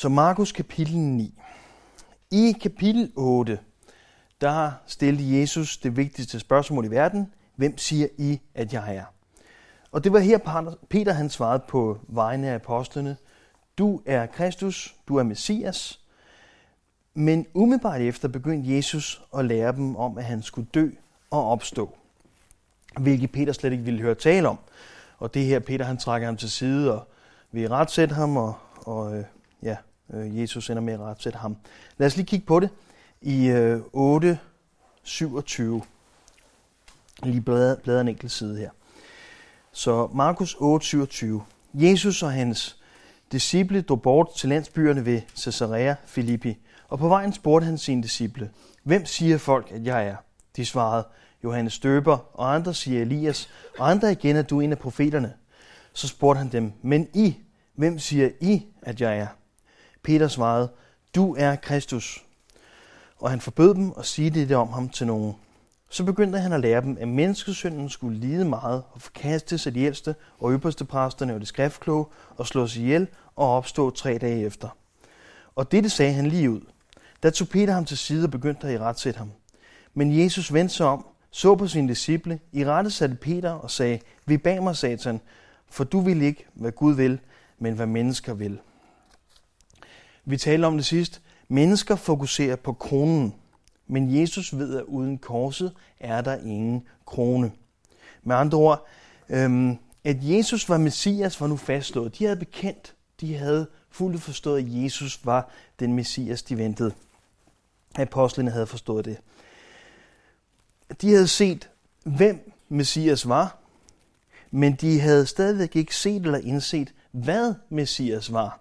Så Markus kapitel 9. I kapitel 8, der stillede Jesus det vigtigste spørgsmål i verden. Hvem siger I, at jeg er? Og det var her, Peter han svarede på vegne af apostlene. Du er Kristus, du er Messias. Men umiddelbart efter begyndte Jesus at lære dem om, at han skulle dø og opstå. Hvilket Peter slet ikke ville høre tale om. Og det her, Peter han trækker ham til side og vil retsætte ham, og, og øh, Øh, Jesus ender med at retsætte ham. Lad os lige kigge på det i øh, 8, 27. Lige bladre, bladre en enkelt side her. Så Markus 8, 27. Jesus og hans disciple drog bort til landsbyerne ved Caesarea Philippi, og på vejen spurgte han sine disciple, Hvem siger folk, at jeg er? De svarede, Johannes Døber, og andre siger Elias, og andre igen, at du er en af profeterne. Så spurgte han dem, men I, hvem siger I, at jeg er? Peter svarede, du er Kristus. Og han forbød dem at sige det om ham til nogen. Så begyndte han at lære dem, at menneskesynden skulle lide meget og forkastes af de ældste og øverste præsterne og de skriftkloge og slås ihjel og opstå tre dage efter. Og dette sagde han lige ud. Da tog Peter ham til side og begyndte at i retsætte ham. Men Jesus vendte sig om, så på sine disciple, i rette satte Peter og sagde, Vi bag mig, satan, for du vil ikke, hvad Gud vil, men hvad mennesker vil. Vi talte om det sidst. Mennesker fokuserer på kronen, men Jesus ved, at uden korset er der ingen krone. Med andre ord, øhm, at Jesus var Messias var nu fastslået. De havde bekendt, de havde fuldt forstået, at Jesus var den Messias, de ventede. Apostlene havde forstået det. De havde set, hvem Messias var, men de havde stadigvæk ikke set eller indset, hvad Messias var.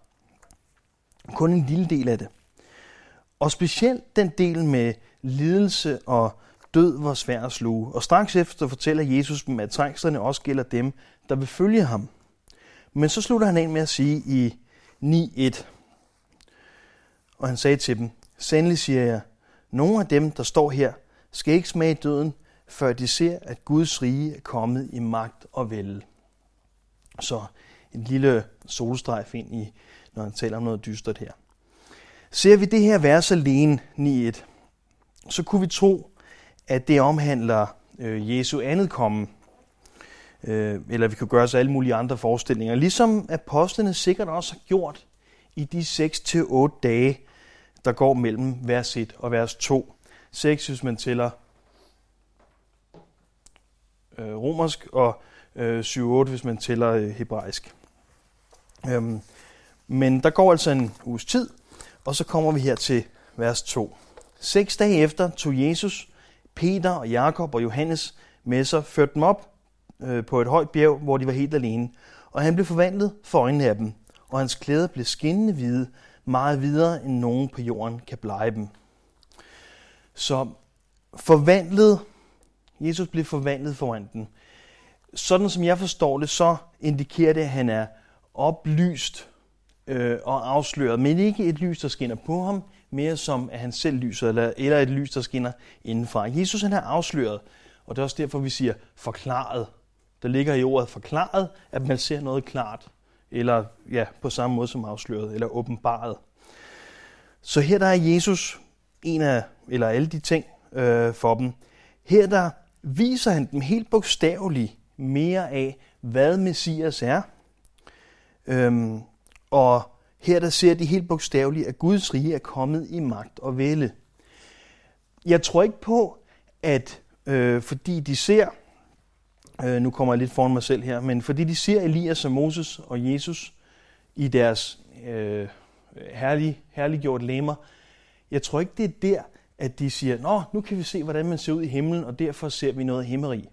Kun en lille del af det. Og specielt den del med lidelse og død var svær at sluge. Og straks efter fortæller Jesus dem, at trængslerne også gælder dem, der vil følge ham. Men så slutter han af med at sige i 9.1, og han sagde til dem, Sandelig siger jeg, nogle af dem, der står her, skal ikke smage døden, før de ser, at Guds rige er kommet i magt og vælde. Så en lille solstrejf ind i, når han taler om noget dystert her. Ser vi det her vers alene, 9.1, så kunne vi tro, at det omhandler øh, Jesu andet komme. Øh, eller vi kan gøre os alle mulige andre forestillinger. Ligesom apostlene sikkert også har gjort i de 6-8 dage, der går mellem vers 1 og vers 2. 6, hvis man tæller øh, romersk, og øh, 7-8, hvis man tæller øh, hebraisk. Øhm, men der går altså en uges tid, og så kommer vi her til vers 2. Seks dage efter tog Jesus, Peter og Jakob og Johannes med sig, førte dem op øh, på et højt bjerg, hvor de var helt alene. Og han blev forvandlet for øjnene af dem, og hans klæder blev skinnende hvide, meget videre end nogen på jorden kan blege dem. Så forvandlet, Jesus blev forvandlet foran den. Sådan som jeg forstår det, så indikerer det, at han er oplyst øh, og afsløret, men ikke et lys, der skinner på ham, mere som at han selv lyser, eller, eller et lys, der skinner indenfra. Jesus han er afsløret, og det er også derfor, vi siger forklaret. Der ligger i ordet forklaret, at man ser noget klart, eller ja, på samme måde som afsløret, eller åbenbaret. Så her der er Jesus en af, eller alle de ting øh, for dem. Her der viser han dem helt bogstaveligt mere af, hvad Messias er. Øhm, og her der ser de helt bogstaveligt, at Guds rige er kommet i magt og vælde. Jeg tror ikke på, at øh, fordi de ser, øh, nu kommer jeg lidt foran mig selv her, men fordi de ser Elias og Moses og Jesus i deres øh, herlig, herliggjort lemmer, jeg tror ikke, det er der, at de siger, nå, nu kan vi se, hvordan man ser ud i himlen, og derfor ser vi noget himmeri.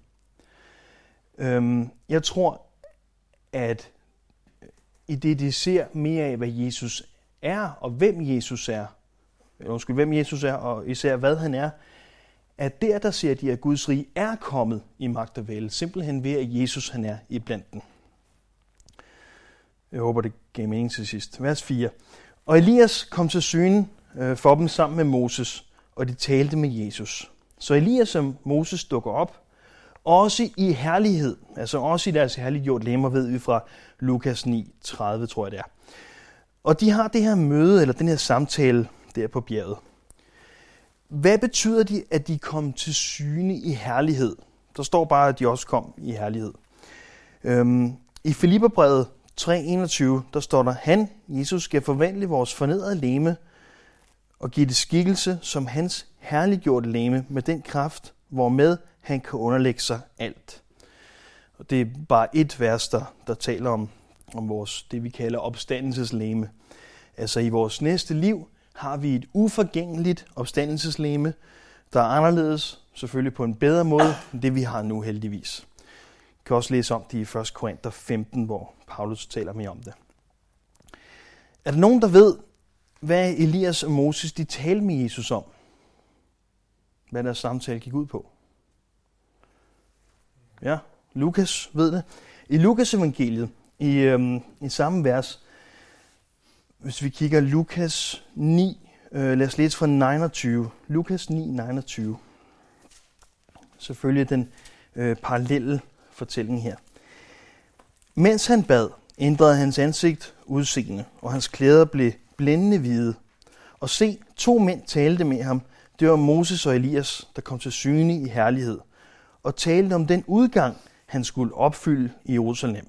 Øhm, jeg tror, at i det, de ser mere af, hvad Jesus er, og hvem Jesus er, undskyld, hvem Jesus er, og især hvad han er, at der, der ser de, at Guds rige er kommet i magt og vælde, simpelthen ved, at Jesus han er i blandt den. Jeg håber, det gav mening til sidst. Vers 4. Og Elias kom til syne øh, for dem sammen med Moses, og de talte med Jesus. Så Elias som Moses dukker op, også i herlighed, altså også i deres herliggjort lemmer, ved vi fra Lukas 9, 30, tror jeg det er. Og de har det her møde, eller den her samtale der på bjerget. Hvad betyder det, at de kom til syne i herlighed? Der står bare, at de også kom i herlighed. Øhm, I Filipperbrevet 3.21, der står der, Han, Jesus, skal forvandle vores fornedrede leme og give det skikkelse som hans herliggjorte leme med den kraft, hvormed han kan underlægge sig alt. Og det er bare et vers, der, der taler om, om vores, det, vi kalder opstandelseslæme. Altså i vores næste liv har vi et uforgængeligt opstandelseslæme, der er anderledes, selvfølgelig på en bedre måde, end det vi har nu heldigvis. Vi kan også læse om det i 1. Korinther 15, hvor Paulus taler mere om det. Er der nogen, der ved, hvad Elias og Moses de talte med Jesus om? Hvad deres samtale gik ud på? Ja, Lukas ved det. I Lukas evangeliet, i, øhm, i samme vers, hvis vi kigger Lukas 9, øh, lad os læse fra 29. Lukas 9, 29. Selvfølgelig den øh, parallelle fortælling her. Mens han bad, ændrede hans ansigt udseende, og hans klæder blev blændende hvide. Og se, to mænd talte med ham. Det var Moses og Elias, der kom til syne i herlighed, og talte om den udgang, han skulle opfylde i Jerusalem.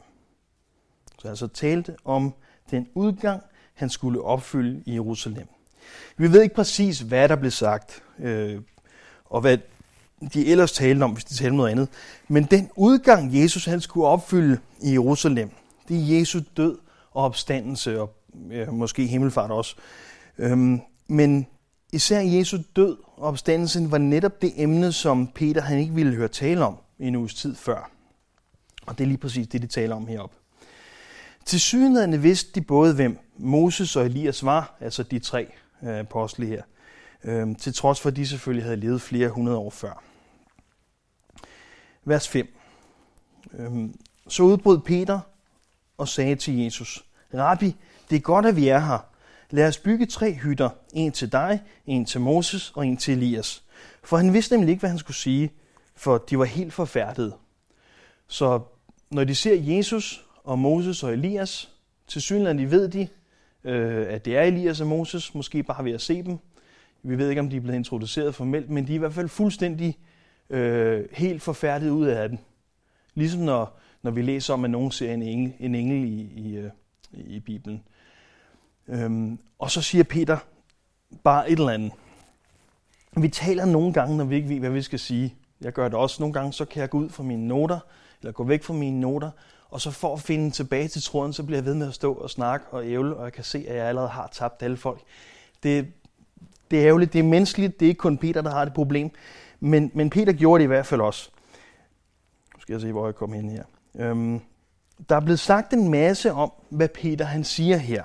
Så altså talte om den udgang, han skulle opfylde i Jerusalem. Vi ved ikke præcis, hvad der blev sagt, øh, og hvad de ellers talte om, hvis de talte om noget andet. Men den udgang, Jesus han skulle opfylde i Jerusalem, det er Jesu død og opstandelse, og øh, måske himmelfart også. Øhm, men især Jesu død og opstandelsen var netop det emne, som Peter han ikke ville høre tale om en uges tid før. Og det er lige præcis det, de taler om heroppe. Til synligheden vidste de både, hvem Moses og Elias var, altså de tre øh, apostle her, øh, til trods for, at de selvfølgelig havde levet flere hundrede år før. Vers 5. Øh, så udbrød Peter og sagde til Jesus, Rabbi, det er godt, at vi er her. Lad os bygge tre hytter, en til dig, en til Moses og en til Elias. For han vidste nemlig ikke, hvad han skulle sige, for de var helt forfærdede. Så når de ser Jesus og Moses og Elias, til synligheden ved de, øh, at det er Elias og Moses, måske bare ved at se dem. Vi ved ikke, om de er blevet introduceret formelt, men de er i hvert fald fuldstændig øh, helt forfærdet ud af den. Ligesom når, når vi læser om, at nogen ser en engel, en engel i, i, øh, i Bibelen. Øhm, og så siger Peter bare et eller andet. Vi taler nogle gange, når vi ikke ved, hvad vi skal sige. Jeg gør det også nogle gange, så kan jeg gå ud fra mine noter, eller gå væk fra mine noter, og så for at finde tilbage til tråden, så bliver jeg ved med at stå og snakke og ævle, og jeg kan se, at jeg allerede har tabt alle folk. Det, det er ærgerligt, det er menneskeligt, det er ikke kun Peter, der har det problem, men, men Peter gjorde det i hvert fald også. Nu skal jeg se, hvor jeg kommer hen her. Øhm, der er blevet sagt en masse om, hvad Peter han siger her.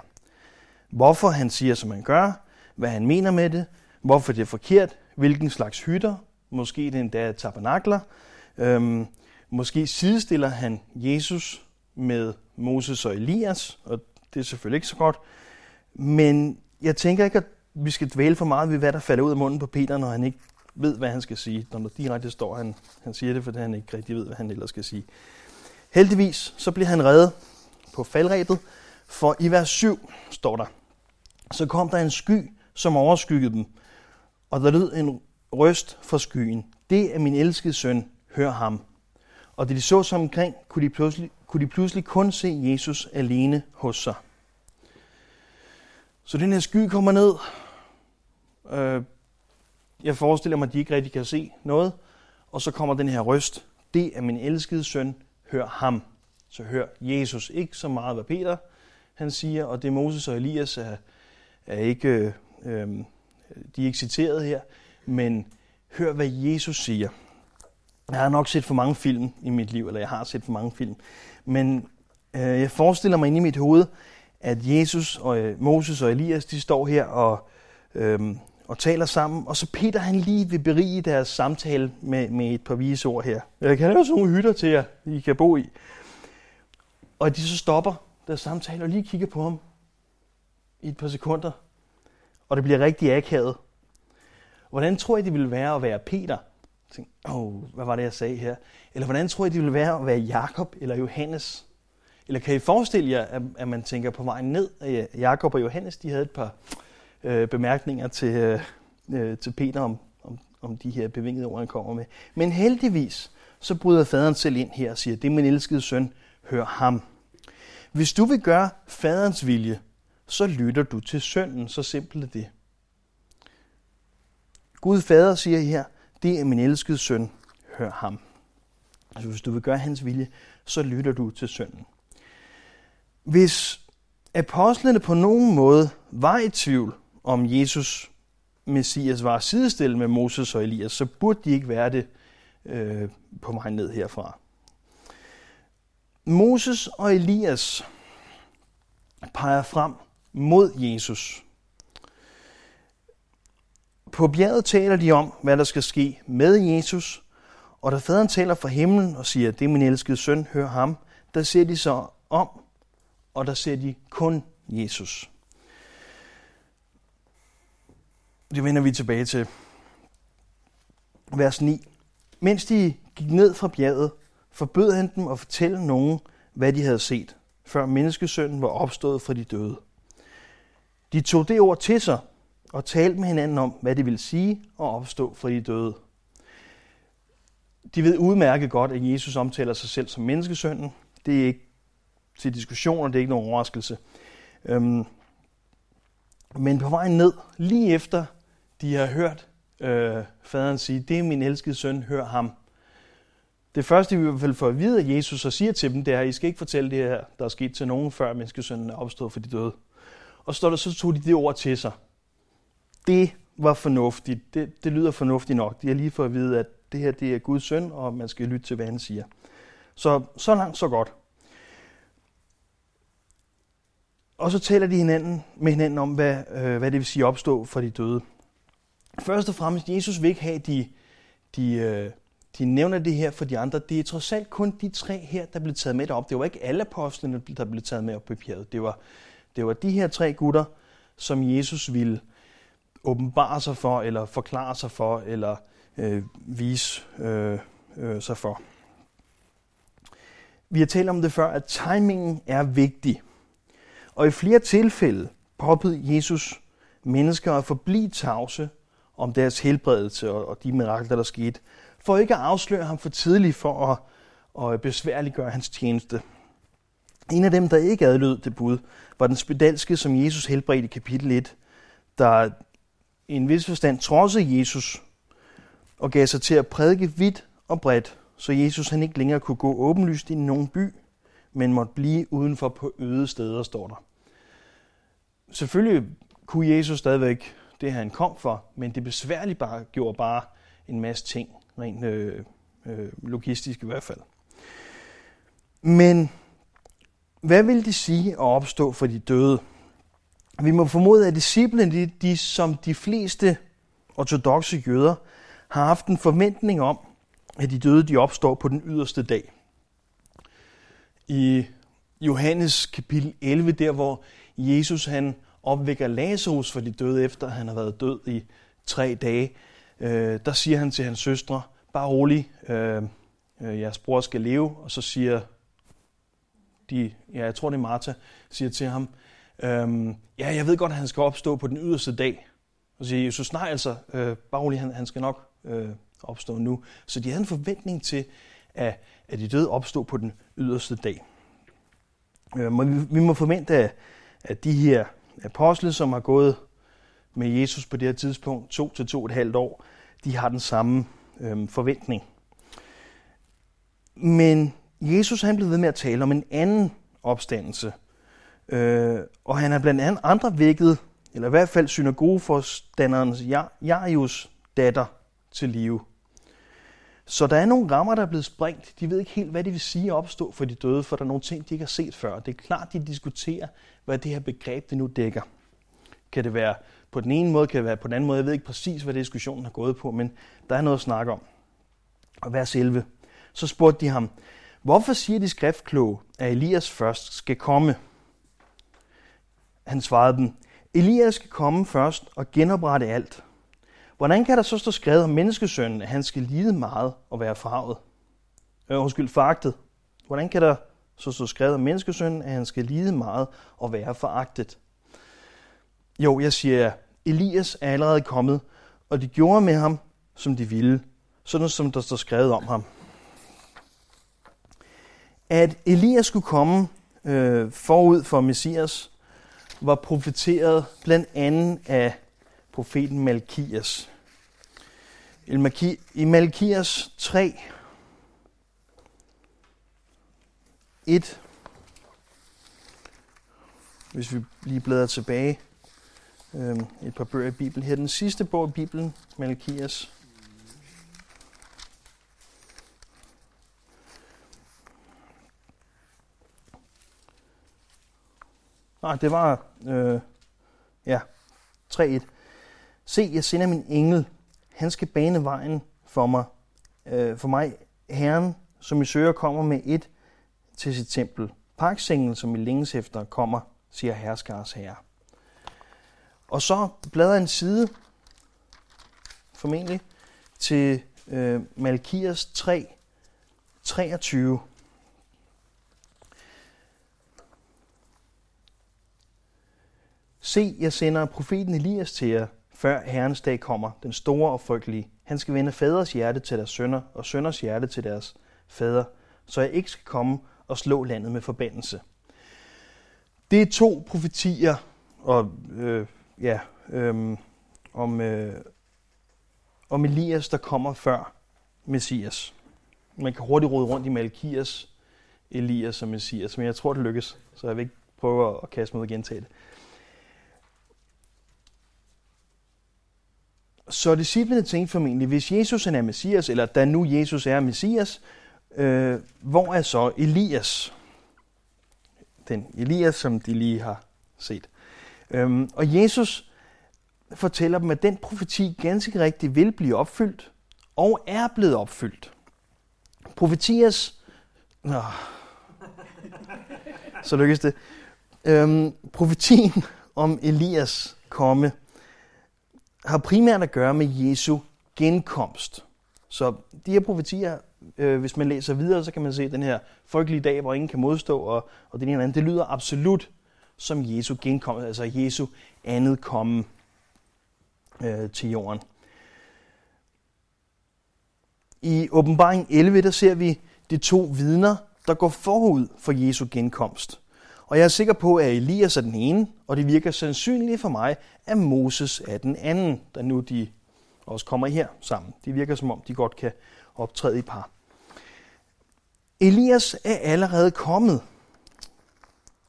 Hvorfor han siger, som han gør, hvad han mener med det, hvorfor det er forkert, hvilken slags hytter, måske det endda tabernakler, øhm, måske sidestiller han Jesus med Moses og Elias, og det er selvfølgelig ikke så godt, men jeg tænker ikke, at vi skal dvæle for meget ved, hvad der falder ud af munden på Peter, når han ikke ved, hvad han skal sige. Når der direkte står, han, han siger det, fordi han ikke rigtig ved, hvad han ellers skal sige. Heldigvis så bliver han reddet på faldrebet, for i vers 7 står der, så kom der en sky, som overskyggede dem, og der lød en røst fra skyen. Det er min elskede søn, hør ham. Og da de så sig omkring, kunne de, pludselig, kunne de pludselig kun se Jesus alene hos sig. Så den her sky kommer ned. Øh, jeg forestiller mig, at de ikke rigtig kan se noget. Og så kommer den her røst. Det er min elskede søn, hør ham. Så hør Jesus ikke så meget, hvad Peter han siger, og det Moses og Elias er, er ikke, øh, de er ikke citeret her, men hør, hvad Jesus siger. Jeg har nok set for mange film i mit liv, eller jeg har set for mange film, men øh, jeg forestiller mig inde i mit hoved, at Jesus og øh, Moses og Elias, de står her og, øh, og taler sammen, og så Peter han lige vil berige deres samtale med, med et par vise ord her. Jeg kan lave sådan nogle hytter til jer, I kan bo i. Og de så stopper deres samtale og lige kigger på ham i et par sekunder, og det bliver rigtig akavet. Hvordan tror I, det ville være at være Peter? Åh, oh, hvad var det, jeg sagde her? Eller hvordan tror I, det ville være at være Jakob eller Johannes? Eller kan I forestille jer, at, at man tænker på vejen ned? at øh, Jakob og Johannes, de havde et par øh, bemærkninger til, øh, øh, til Peter om, om, om de her bevingede ord, han kommer med. Men heldigvis, så bryder faderen selv ind her og siger, det er min elskede søn, hør ham. Hvis du vil gøre faderens vilje, så lytter du til sønnen, så simpelt er det. Gud fader siger her, det er min elskede søn, hør ham. Altså hvis du vil gøre hans vilje, så lytter du til sønnen. Hvis apostlene på nogen måde var i tvivl om Jesus Messias var sidestillet med Moses og Elias, så burde de ikke være det øh, på vej ned herfra. Moses og Elias peger frem mod Jesus. På bjerget taler de om, hvad der skal ske med Jesus, og da faderen taler fra himlen og siger, det er min elskede søn, hør ham, der ser de så om, og der ser de kun Jesus. Det vender vi tilbage til. Vers 9. Mens de gik ned fra bjerget, forbød han dem at fortælle nogen, hvad de havde set, før menneskesønnen var opstået fra de døde. De tog det ord til sig og talte med hinanden om, hvad det ville sige at opstå fra de døde. De ved udmærket godt, at Jesus omtaler sig selv som menneskesønnen. Det er ikke til diskussion, og det er ikke nogen overraskelse. Øhm, men på vejen ned, lige efter de har hørt øh, faderen sige, det er min elskede søn, hør ham. Det første, vi i hvert fald får at vide af Jesus og siger til dem, det er, I skal ikke fortælle det her, der er sket til nogen, før menneskesønnen er opstået for de døde. Og så står der, så tog de det ord til sig. Det var fornuftigt. Det, det lyder fornuftigt nok. De har lige fået at vide, at det her det er Guds søn, og man skal lytte til, hvad han siger. Så, så langt, så godt. Og så taler de hinanden, med hinanden om, hvad, øh, hvad det vil sige at opstå for de døde. Først og fremmest, Jesus vil ikke have, de, de, øh, de nævner det her for de andre. Det er trods alt kun de tre her, der blev taget med op. Det var ikke alle apostlene, der blev taget med op på bjerget. Det var, det var de her tre gutter, som Jesus ville åbenbare sig for, eller forklare sig for, eller øh, vise øh, øh, sig for. Vi har talt om det før, at timingen er vigtig. Og i flere tilfælde påbød Jesus mennesker at forblive tavse om deres helbredelse og de mirakler, der skete, for ikke at afsløre ham for tidligt for at, at besværliggøre hans tjeneste. En af dem, der ikke adlød det bud, var den spedalske, som Jesus helbredte i kapitel 1, der i en vis forstand trodsede Jesus og gav sig til at prædike vidt og bredt, så Jesus han ikke længere kunne gå åbenlyst i nogen by, men måtte blive udenfor på øde steder, står der. Selvfølgelig kunne Jesus stadigvæk det, han kom for, men det besværlige bare, gjorde bare en masse ting, rent øh, øh, logistisk i hvert fald. Men hvad vil det sige at opstå for de døde? Vi må formode, at disciplene, de, de som de fleste ortodoxe jøder, har haft en forventning om, at de døde de opstår på den yderste dag. I Johannes kapitel 11, der hvor Jesus han opvækker Lazarus for de døde, efter han har været død i tre dage, øh, der siger han til hans søstre, bare rolig, øh, øh, jeres bror skal leve, og så siger de, ja, jeg tror det er Martha, siger til ham, øhm, ja, jeg ved godt, at han skal opstå på den yderste dag. Og siger Jesus, nej altså, øh, bare rolig, han, han skal nok øh, opstå nu. Så de havde en forventning til, at, at de døde opstod på den yderste dag. Øh, vi må forvente, at, at de her apostle, som har gået med Jesus på det her tidspunkt, to til to og et halvt år, de har den samme øh, forventning. Men Jesus han blev ved med at tale om en anden opstandelse. Øh, og han har blandt andet andre vækket, eller i hvert fald synagogeforstanderens Jairus datter til live. Så der er nogle rammer, der er blevet sprængt. De ved ikke helt, hvad det vil sige at opstå for de døde, for der er nogle ting, de ikke har set før. Det er klart, de diskuterer, hvad det her begreb det nu dækker. Kan det være på den ene måde, kan det være på den anden måde. Jeg ved ikke præcis, hvad diskussionen har gået på, men der er noget at snakke om. Og vers 11. Så spurgte de ham, hvorfor siger de skriftkloge, at Elias først skal komme? Han svarede dem, Elias skal komme først og genoprette alt. Hvordan kan der så stå skrevet om menneskesønnen, at han skal lide meget og være farvet? Øh, undskyld, foragtet. Hvordan kan der så stå skrevet om menneskesønnen, at han skal lide meget og være foragtet. Jo, jeg siger Elias er allerede kommet, og de gjorde med ham, som de ville, sådan som der står skrevet om ham. At Elias skulle komme øh, forud for Messias, var profeteret blandt andet af profeten Malkias. I Malkias 3, 1, hvis vi lige bladrer tilbage øh, et par bøger i Bibelen. Her den sidste bog i Bibelen, Malkias. Nej, det var øh, ja, 3.1. Se, jeg sender min engel. Han skal bane vejen for mig. Øh, for mig, Herren, som I søger, kommer med et til sit tempel. Parksengel, som I længes efter, kommer, siger herskars herre. Og så bladrer en side, formentlig, til øh, Malkias 3, 23. Se, jeg sender profeten Elias til jer, før Herrens dag kommer, den store og frygtelige. Han skal vende faders hjerte til deres sønner, og sønners hjerte til deres fader, så jeg ikke skal komme og slå landet med forbandelse. Det er to profetier, og øh, ja, øh, om, øh, om Elias, der kommer før Messias. Man kan hurtigt rode rundt i Malkias, Elias og Messias, men jeg tror, det lykkes, så jeg vil ikke prøve at kaste mig ud og gentage det. Så disciplene tænkte formentlig, hvis Jesus er Messias, eller da nu Jesus er Messias, øh, hvor er så Elias? Den Elias, som de lige har set. Øhm, og Jesus fortæller dem, at den profeti ganske rigtigt vil blive opfyldt, og er blevet opfyldt. Profetias... Nå. Så lykkes det. Øhm, profetien om Elias komme har primært at gøre med Jesu genkomst. Så de her profetier, øh, hvis man læser videre, så kan man se den her frygtelige dag, hvor ingen kan modstå, og, og det ene eller andet, det lyder absolut som Jesu genkomst, altså Jesu andet komme øh, til jorden. I åbenbaring 11, der ser vi de to vidner, der går forud for Jesu genkomst. Og jeg er sikker på, at Elias er den ene, og det virker sandsynligt for mig, at Moses er den anden, da nu de også kommer her sammen. Det virker som om, de godt kan optræde i par. Elias er allerede kommet.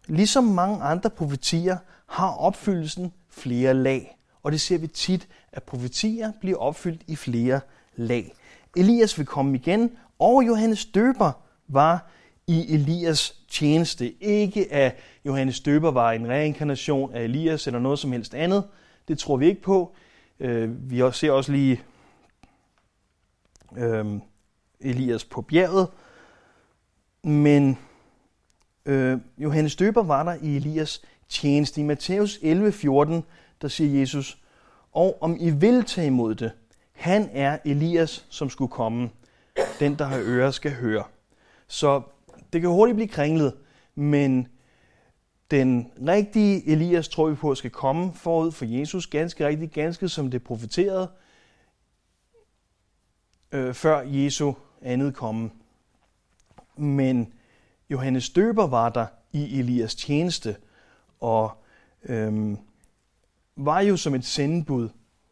Ligesom mange andre profetier har opfyldelsen flere lag, og det ser vi tit, at profetier bliver opfyldt i flere lag. Elias vil komme igen, og Johannes døber var i Elias tjeneste. Ikke at Johannes Døber var en reinkarnation af Elias eller noget som helst andet. Det tror vi ikke på. Øh, vi ser også lige øh, Elias på bjerget. Men øh, Johannes Døber var der i Elias tjeneste. I Matthæus 11:14, der siger Jesus, og om I vil tage imod det, han er Elias, som skulle komme. Den, der har ører, skal høre. Så det kan hurtigt blive kringlet, men den rigtige Elias tror vi på skal komme forud for Jesus, ganske rigtigt, ganske som det profeterede, øh, før Jesu andet komme. Men Johannes Døber var der i Elias tjeneste, og øhm, var jo som et sendebud,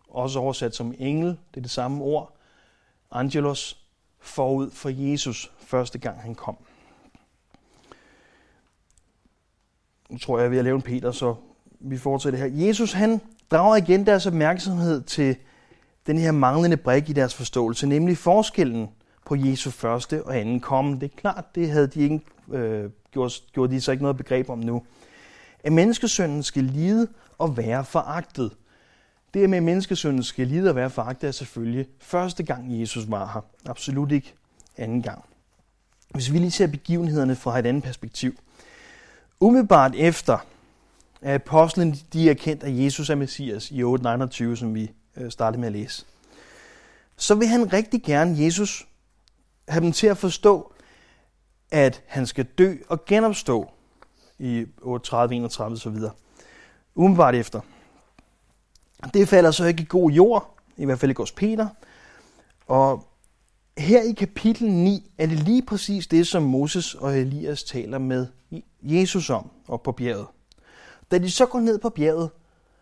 også oversat som engel, det er det samme ord, angelos, forud for Jesus første gang han kom. Nu tror jeg, jeg er ved at lave en Peter, så vi fortsætter her. Jesus han drager igen deres opmærksomhed til den her manglende brik i deres forståelse, nemlig forskellen på Jesu første og anden komme. Det er klart, det havde de ikke, øh, gjort, gjort de så ikke noget begreb om nu. At menneskesønnen skal lide og være foragtet. Det med, at menneskesønnen skal lide og være foragtet, er selvfølgelig første gang, Jesus var her. Absolut ikke anden gang. Hvis vi lige ser begivenhederne fra et andet perspektiv – Umiddelbart efter, at apostlen de er kendt af Jesus er Messias i 8.29, som vi øh, startede med at læse, så vil han rigtig gerne, Jesus, have dem til at forstå, at han skal dø og genopstå i 38, 31 osv. Umiddelbart efter. Det falder så ikke i god jord, i hvert fald ikke hos Peter. Og her i kapitel 9 er det lige præcis det, som Moses og Elias taler med i Jesus om op på bjerget. Da de så går ned på bjerget,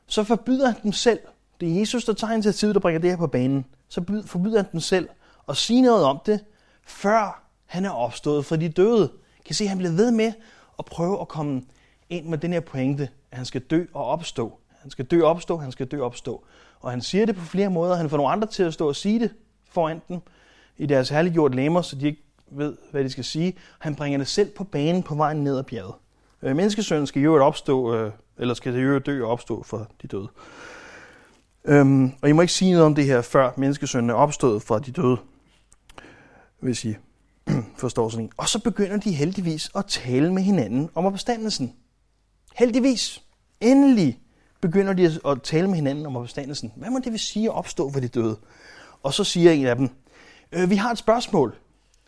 så forbyder han dem selv. Det er Jesus, der tager initiativet, der bringer det her på banen. Så forbyder han dem selv at sige noget om det, før han er opstået fra de døde. Kan se, at han bliver ved med at prøve at komme ind med den her pointe, at han skal dø og opstå. Han skal dø og opstå, han skal dø og opstå. Og han siger det på flere måder. Han får nogle andre til at stå og sige det foran dem i deres herliggjort lemmer, så de ikke ved, hvad de skal sige. Han bringer det selv på banen på vejen ned ad bjerget. Øh, menneskesønnen skal jo opstå, øh, eller skal det jo dø og opstå for de døde. Øhm, og I må ikke sige noget om det her, før menneskesønnen er opstået fra de døde, hvis I forstår sådan en. Og så begynder de heldigvis at tale med hinanden om opstandelsen. Heldigvis. Endelig begynder de at tale med hinanden om opstandelsen. Hvad må det vil sige at opstå for de døde? Og så siger en af dem, øh, vi har et spørgsmål.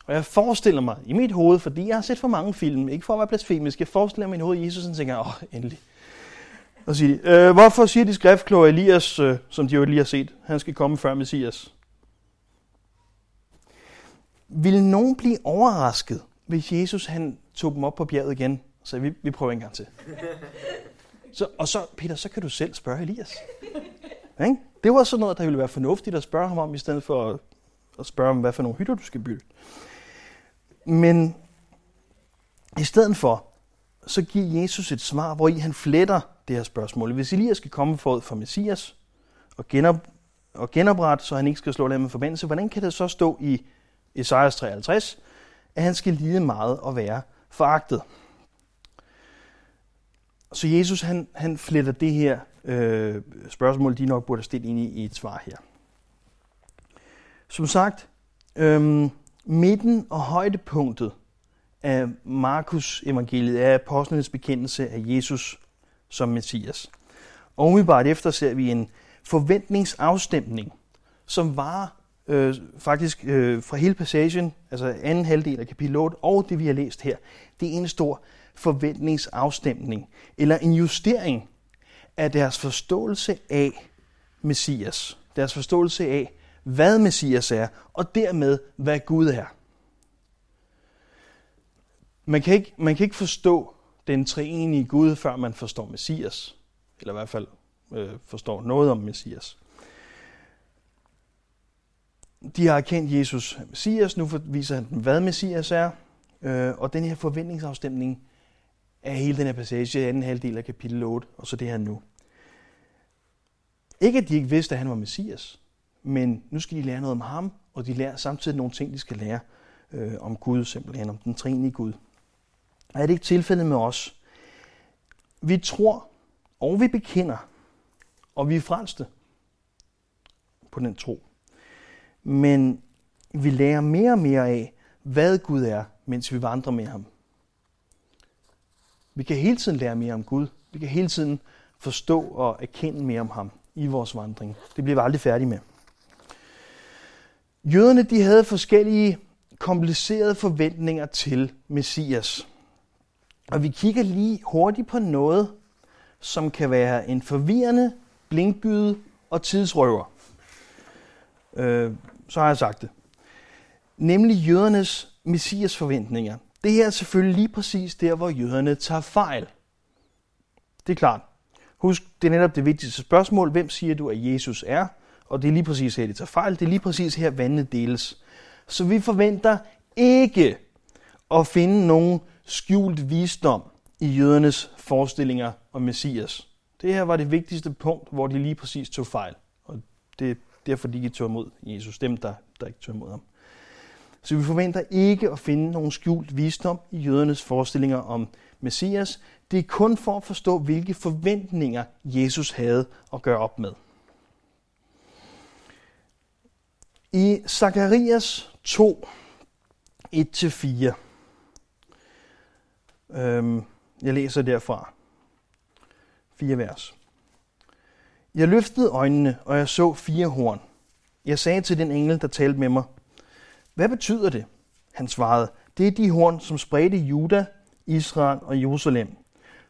Og jeg forestiller mig i mit hoved, fordi jeg har set for mange film, ikke for at være blasfemisk, jeg forestiller mig i mit hoved, Jesus og tænker, åh, oh, endelig. Og siger de, øh, hvorfor siger de skriftkloge Elias, øh, som de jo lige har set, han skal komme før Messias? Vil nogen blive overrasket, hvis Jesus han tog dem op på bjerget igen? Så vi, vi prøver en gang til. Så, og så, Peter, så kan du selv spørge Elias. Ikke? Det var sådan noget, der ville være fornuftigt at spørge ham om, i stedet for at, at spørge om, hvad for nogle hytter du skal bygge. Men i stedet for, så giver Jesus et svar, hvor i han fletter det her spørgsmål. Hvis Elias skal komme forud for Messias og, genop, og genoprette, så han ikke skal slå dem med forbindelse, hvordan kan det så stå i Esajas 53, at han skal lide meget og være foragtet? Så Jesus han, han fletter det her øh, spørgsmål, de nok burde stille ind i, i et svar her. Som sagt, øh, midten og højdepunktet af Markus evangeliet er apostlenes bekendelse af Jesus som Messias. Og umiddelbart efter ser vi en forventningsafstemning, som var øh, faktisk øh, fra hele passagen, altså anden halvdel af kapitel 8, og det vi har læst her. Det er en stor forventningsafstemning, eller en justering af deres forståelse af Messias. Deres forståelse af, hvad Messias er, og dermed, hvad Gud er. Man kan ikke, man kan ikke forstå den treenige Gud, før man forstår Messias. Eller i hvert fald øh, forstår noget om Messias. De har erkendt Jesus Messias, nu viser han dem, hvad Messias er. Øh, og den her forventningsafstemning af hele den her passage, i anden halvdel af kapitel 8, og så det her nu. Ikke at de ikke vidste, at han var Messias, men nu skal de lære noget om ham, og de lærer samtidig nogle ting, de skal lære øh, om Gud, simpelthen om den trinige Gud. Er det ikke tilfældet med os? Vi tror, og vi bekender, og vi er frelste på den tro. Men vi lærer mere og mere af, hvad Gud er, mens vi vandrer med ham. Vi kan hele tiden lære mere om Gud. Vi kan hele tiden forstå og erkende mere om ham i vores vandring. Det bliver vi aldrig færdige med. Jøderne de havde forskellige komplicerede forventninger til Messias. Og vi kigger lige hurtigt på noget, som kan være en forvirrende, blinkgyde og tidsrøver. Øh, så har jeg sagt det. Nemlig jødernes messias forventninger. Det her er selvfølgelig lige præcis der, hvor jøderne tager fejl. Det er klart. Husk, det er netop det vigtigste spørgsmål. Hvem siger du, at Jesus er? Og det er lige præcis her, det tager fejl. Det er lige præcis her, vandene deles. Så vi forventer ikke at finde nogen skjult visdom i jødernes forestillinger om Messias. Det her var det vigtigste punkt, hvor de lige præcis tog fejl. Og det er derfor, de ikke tog imod Jesus. Dem, der, der ikke tog imod ham. Så vi forventer ikke at finde nogen skjult visdom i jødernes forestillinger om Messias. Det er kun for at forstå, hvilke forventninger Jesus havde at gøre op med. I Zakarias 2, 1-4, øhm, jeg læser derfra, fire vers. Jeg løftede øjnene, og jeg så fire horn. Jeg sagde til den engel, der talte med mig, hvad betyder det? Han svarede, Det er de horn, som spredte Juda, Israel og Jerusalem.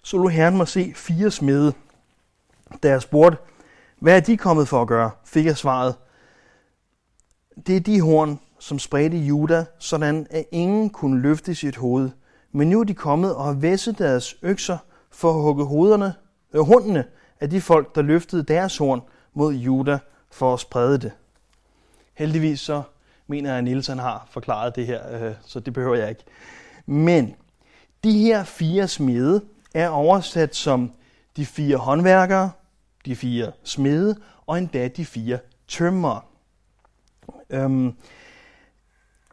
Så lå Herren mig se fire smede. Da jeg spurgte, hvad er de kommet for at gøre, fik jeg svaret, det er de horn, som spredte Juda, sådan at ingen kunne løfte sit hoved. Men nu er de kommet og har væsset deres økser for at hugge hovederne, øh, hundene af de folk, der løftede deres horn mod Juda for at sprede det. Heldigvis så mener jeg, at Niels han har forklaret det her, øh, så det behøver jeg ikke. Men de her fire smede er oversat som de fire håndværkere, de fire smede og endda de fire tømmer. Øhm,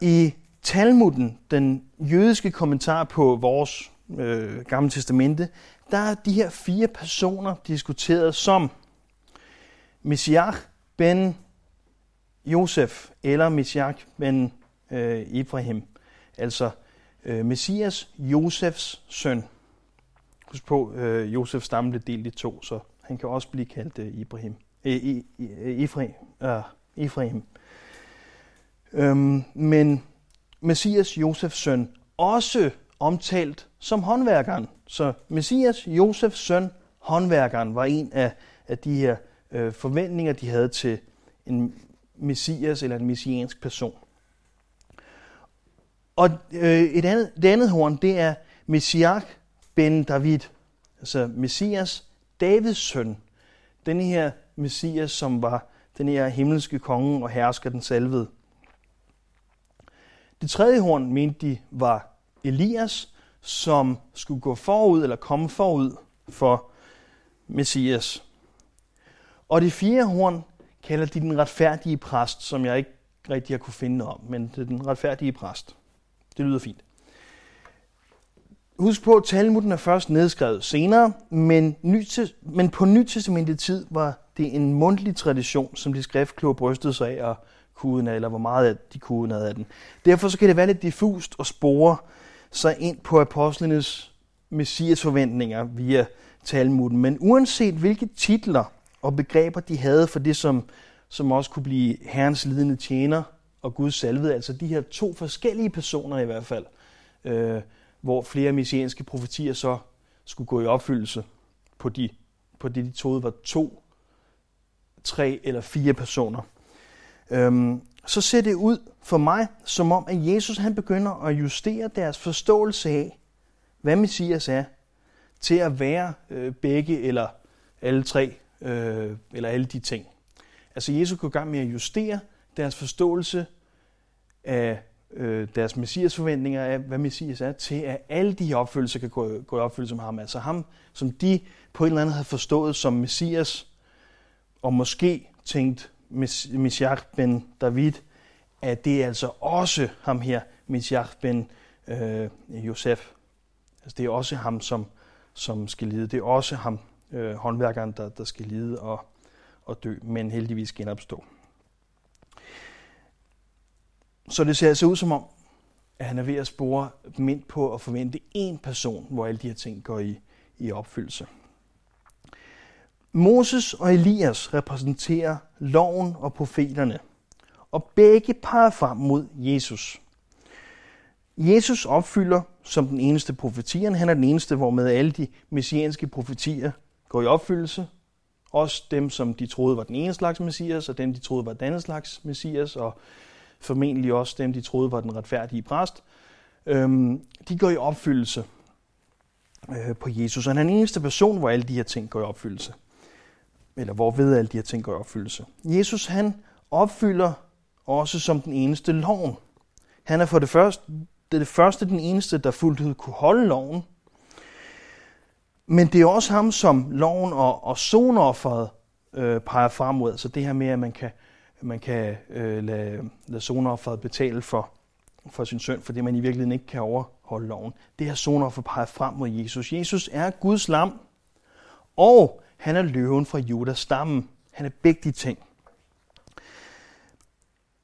I Talmuden, den jødiske kommentar på vores øh, gamle testamente, der er de her fire personer diskuteret som Messiah ben Josef eller Messiah ben øh, Ibrahim. Altså øh, Messias, Josefs søn. Husk på, øh, Josefs stamme blev delt i to, så han kan også blive kaldt øh, Ibrahim. Øh, I, I, Ifrahim. Øh, Ifrahim. Øh, Øhm, men Messias, Josefs søn, også omtalt som håndværkeren. Så Messias, Josefs søn, håndværkeren, var en af, af de her øh, forventninger, de havde til en messias eller en messiansk person. Og øh, et andet, det andet horn, det er Messias ben David, altså Messias, Davids søn. Den her Messias, som var den her himmelske konge og hersker, den salvede. Det tredje horn mente de var Elias, som skulle gå forud eller komme forud for Messias. Og det fjerde horn kalder de den retfærdige præst, som jeg ikke rigtig har kunne finde om, men det er den retfærdige præst. Det lyder fint. Husk på, at Talmuden er først nedskrevet senere, men, men på Nytestamentet tid var det en mundtlig tradition, som de skriftkloge brystede sig af huden af, eller hvor meget de kunne af den. Derfor så kan det være lidt diffust at spore sig ind på apostlenes messias forventninger via Talmuden. Men uanset hvilke titler og begreber de havde for det, som, som også kunne blive Herrens lidende tjener og Guds salvede, altså de her to forskellige personer i hvert fald, øh, hvor flere messianske profetier så skulle gå i opfyldelse på, de, på det, de troede var to, tre eller fire personer. Øhm, så ser det ud for mig, som om, at Jesus han begynder at justere deres forståelse af, hvad Messias er, til at være øh, begge eller alle tre, øh, eller alle de ting. Altså Jesus går i gang med at justere deres forståelse af øh, deres messias forventninger af, hvad messias er, til at alle de her opfyldelser kan gå, gå i opfyldelse med ham. Altså ham, som de på en eller anden havde forstået som messias, og måske tænkt Mishach ben David, at det er altså også ham her, Mishach ben øh, Josef. Altså det er også ham, som, som skal lide. Det er også ham, øh, håndværkeren, der, der skal lide og, og dø, men heldigvis genopstå. Så det ser altså ud som om, at han er ved at spore dem ind på at forvente én person, hvor alle de her ting går i, i opfyldelse. Moses og Elias repræsenterer loven og profeterne, og begge peger frem mod Jesus. Jesus opfylder som den eneste profetierne. Han er den eneste, hvor med alle de messianske profetier går i opfyldelse. Også dem, som de troede var den ene slags messias, og dem, de troede var den anden slags messias, og formentlig også dem, de troede var den retfærdige præst. Øhm, de går i opfyldelse øh, på Jesus. Og han er den eneste person, hvor alle de her ting går i opfyldelse eller hvor ved alle de her ting går i opfyldelse. Jesus han opfylder også som den eneste loven. Han er for det første, det, er det første den eneste, der fuldt ud kunne holde loven. Men det er også ham, som loven og, og zoneofferet øh, peger frem mod. Så det her med, at man kan, man kan øh, lade, lade zoneofferet betale for, for sin søn, fordi man i virkeligheden ikke kan overholde loven. Det her zonoffer peger frem mod Jesus. Jesus er Guds lam, og han er løven fra Judas stammen. Han er begge de ting.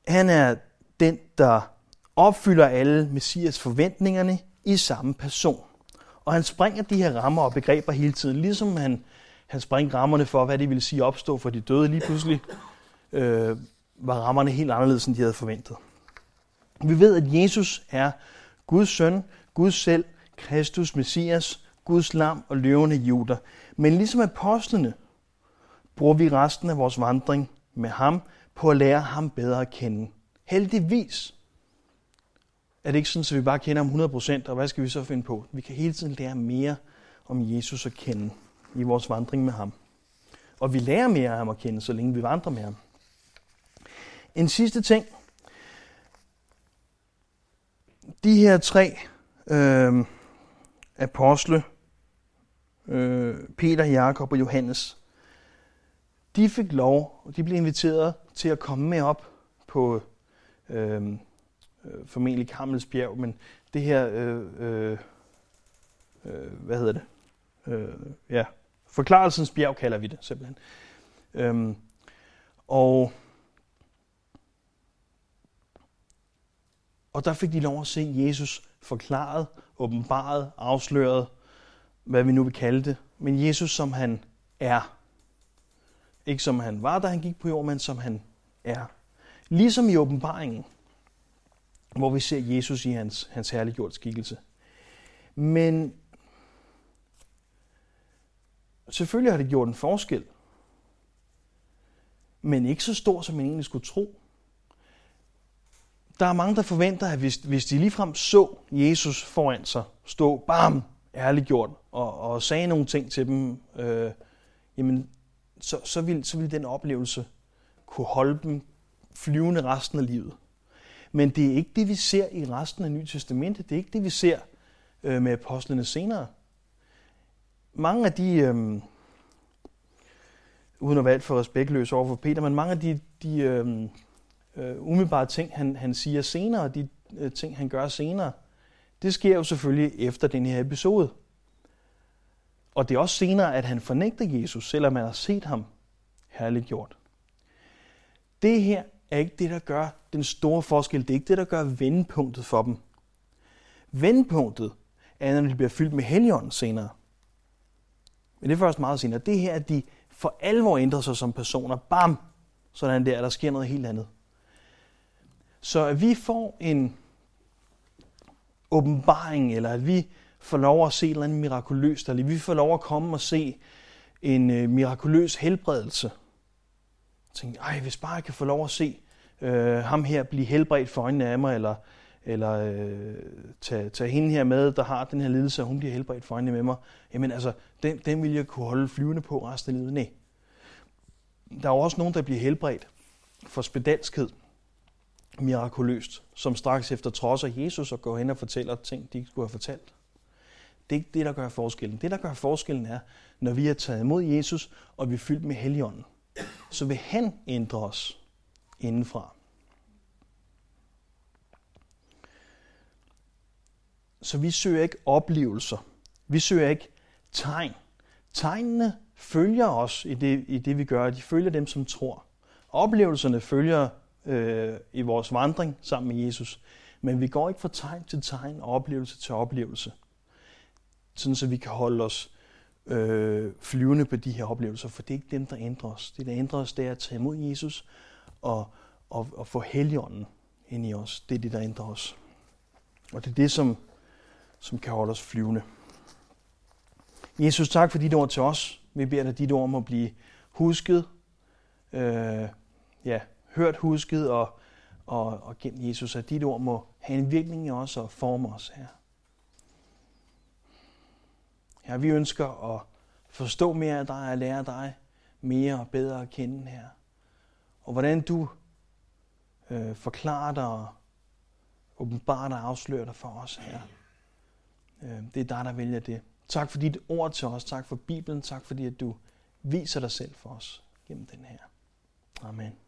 Han er den, der opfylder alle Messias forventningerne i samme person. Og han springer de her rammer og begreber hele tiden, ligesom han, han springer rammerne for, hvad det ville sige opstå for de døde lige pludselig, øh, var rammerne helt anderledes, end de havde forventet. Vi ved, at Jesus er Guds søn, Gud selv, Kristus, Messias, Guds lam og løvende juder. Men ligesom apostlene bruger vi resten af vores vandring med ham på at lære ham bedre at kende. Heldigvis er det ikke sådan, at vi bare kender ham 100%, og hvad skal vi så finde på? Vi kan hele tiden lære mere om Jesus at kende i vores vandring med ham. Og vi lærer mere af ham at kende, så længe vi vandrer med ham. En sidste ting. De her tre øh, apostle, øh, Peter, Jakob og Johannes, de fik lov, og de blev inviteret til at komme med op på øh, øh formentlig Karmels bjerg, men det her, øh, øh, øh, hvad hedder det? Øh, ja, forklarelsens bjerg kalder vi det simpelthen. Øhm, og, og der fik de lov at se Jesus forklaret, åbenbaret, afsløret, hvad vi nu vil kalde det. Men Jesus som han er. Ikke som han var, da han gik på jorden, men som han er. Ligesom i åbenbaringen, hvor vi ser Jesus i hans, hans herliggjort skikkelse. Men selvfølgelig har det gjort en forskel, men ikke så stor, som man egentlig skulle tro. Der er mange, der forventer, at hvis, hvis de ligefrem så Jesus foran sig stå, bam, ærliggjort, og, og sagde nogle ting til dem, øh, jamen, så, så, ville, så ville den oplevelse kunne holde dem flyvende resten af livet. Men det er ikke det, vi ser i resten af Nye Testamentet. Det er ikke det, vi ser øh, med apostlene senere. Mange af de, øh, uden at være alt for respektløs over for Peter, men mange af de, de øh, øh, umiddelbare ting, han, han siger senere, de øh, ting, han gør senere, det sker jo selvfølgelig efter den her episode. Og det er også senere, at han fornægter Jesus, selvom man har set ham herligt gjort. Det her er ikke det, der gør den store forskel. Det er ikke det, der gør vendepunktet for dem. Vendepunktet er, når de bliver fyldt med helligånden senere. Men det er først meget senere. Det her, at de for alvor ændrer sig som personer. Bam! Sådan der, der sker noget helt andet. Så at vi får en åbenbaring, eller at vi får lov at se et eller andet mirakuløst, eller vi får lov at komme og se en øh, mirakuløs helbredelse. Tænkte, ej, hvis bare jeg kan få lov at se øh, ham her blive helbredt for øjnene af mig, eller, eller øh, tage, tage hende her med, der har den her lidelse, og hun bliver helbredt for øjnene med mig. Jamen altså, den, den vil jeg kunne holde flyvende på resten af livet. Nej. Der er jo også nogen, der bliver helbredt for spedalskhed, mirakuløst, som straks efter trodser Jesus og går hen og fortæller ting, de ikke skulle have fortalt. Det er ikke det, der gør forskellen. Det, der gør forskellen er, når vi er taget imod Jesus, og vi er fyldt med Helligånden, så vil han ændre os indenfra. Så vi søger ikke oplevelser. Vi søger ikke tegn. Tegnene følger os i det, i det vi gør. De følger dem, som tror. Oplevelserne følger øh, i vores vandring sammen med Jesus. Men vi går ikke fra tegn til tegn og oplevelse til oplevelse. Sådan så vi kan holde os øh, flyvende på de her oplevelser, for det er ikke dem, der ændrer os. Det, der ændrer os, det er at tage imod Jesus og, og, og få helligånden ind i os. Det er det, der ændrer os. Og det er det, som, som kan holde os flyvende. Jesus, tak for dit ord til os. Vi beder dig, at dit ord må blive husket, øh, ja, hørt husket, og, og, og gennem Jesus, at dit ord må have en virkning i os og forme os her. Her vi ønsker at forstå mere af dig og lære dig mere og bedre at kende her. Og hvordan du øh, forklarer dig og åbenbarer dig og afslører dig for os her. Øh, det er dig, der vælger det. Tak for dit ord til os. Tak for Bibelen. Tak fordi, at du viser dig selv for os gennem den her. Amen.